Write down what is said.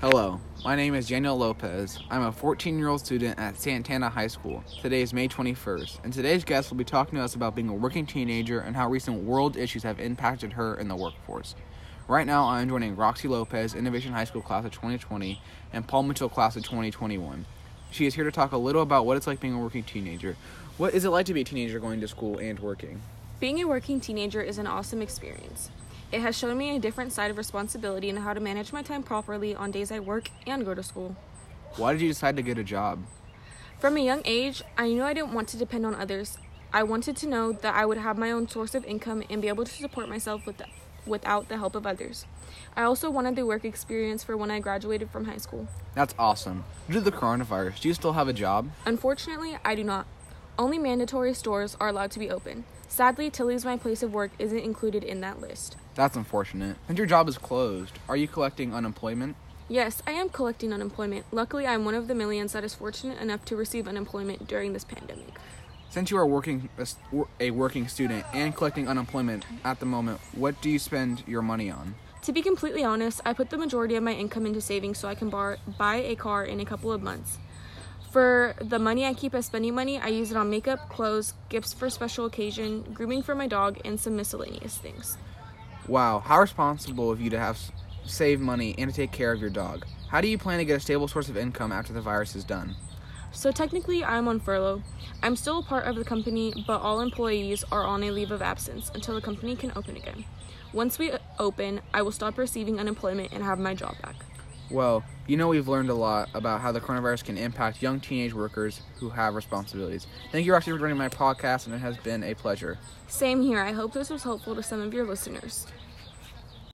Hello, my name is Daniel Lopez. I'm a 14 year old student at Santana High School. Today is May 21st, and today's guest will be talking to us about being a working teenager and how recent world issues have impacted her in the workforce. Right now, I'm joining Roxy Lopez, Innovation High School class of 2020, and Paul Mitchell class of 2021. She is here to talk a little about what it's like being a working teenager. What is it like to be a teenager going to school and working? Being a working teenager is an awesome experience. It has shown me a different side of responsibility and how to manage my time properly on days I work and go to school. Why did you decide to get a job? From a young age, I knew I didn't want to depend on others. I wanted to know that I would have my own source of income and be able to support myself with the, without the help of others. I also wanted the work experience for when I graduated from high school. That's awesome. Due to the coronavirus, do you still have a job? Unfortunately, I do not. Only mandatory stores are allowed to be open. Sadly, Tilly's My Place of Work isn't included in that list. That's unfortunate. And your job is closed. Are you collecting unemployment? Yes, I am collecting unemployment. Luckily, I'm one of the millions that is fortunate enough to receive unemployment during this pandemic. Since you are working a working student and collecting unemployment at the moment, what do you spend your money on? To be completely honest, I put the majority of my income into savings so I can bar- buy a car in a couple of months. For the money I keep as spending money, I use it on makeup, clothes, gifts for special occasion, grooming for my dog, and some miscellaneous things. Wow, how responsible of you to have save money and to take care of your dog. How do you plan to get a stable source of income after the virus is done? So technically, I'm on furlough. I'm still a part of the company, but all employees are on a leave of absence until the company can open again. Once we uh, open, I will stop receiving unemployment and have my job back. Well, you know we've learned a lot about how the coronavirus can impact young teenage workers who have responsibilities. Thank you, Roxy, for joining my podcast, and it has been a pleasure. Same here. I hope this was helpful to some of your listeners.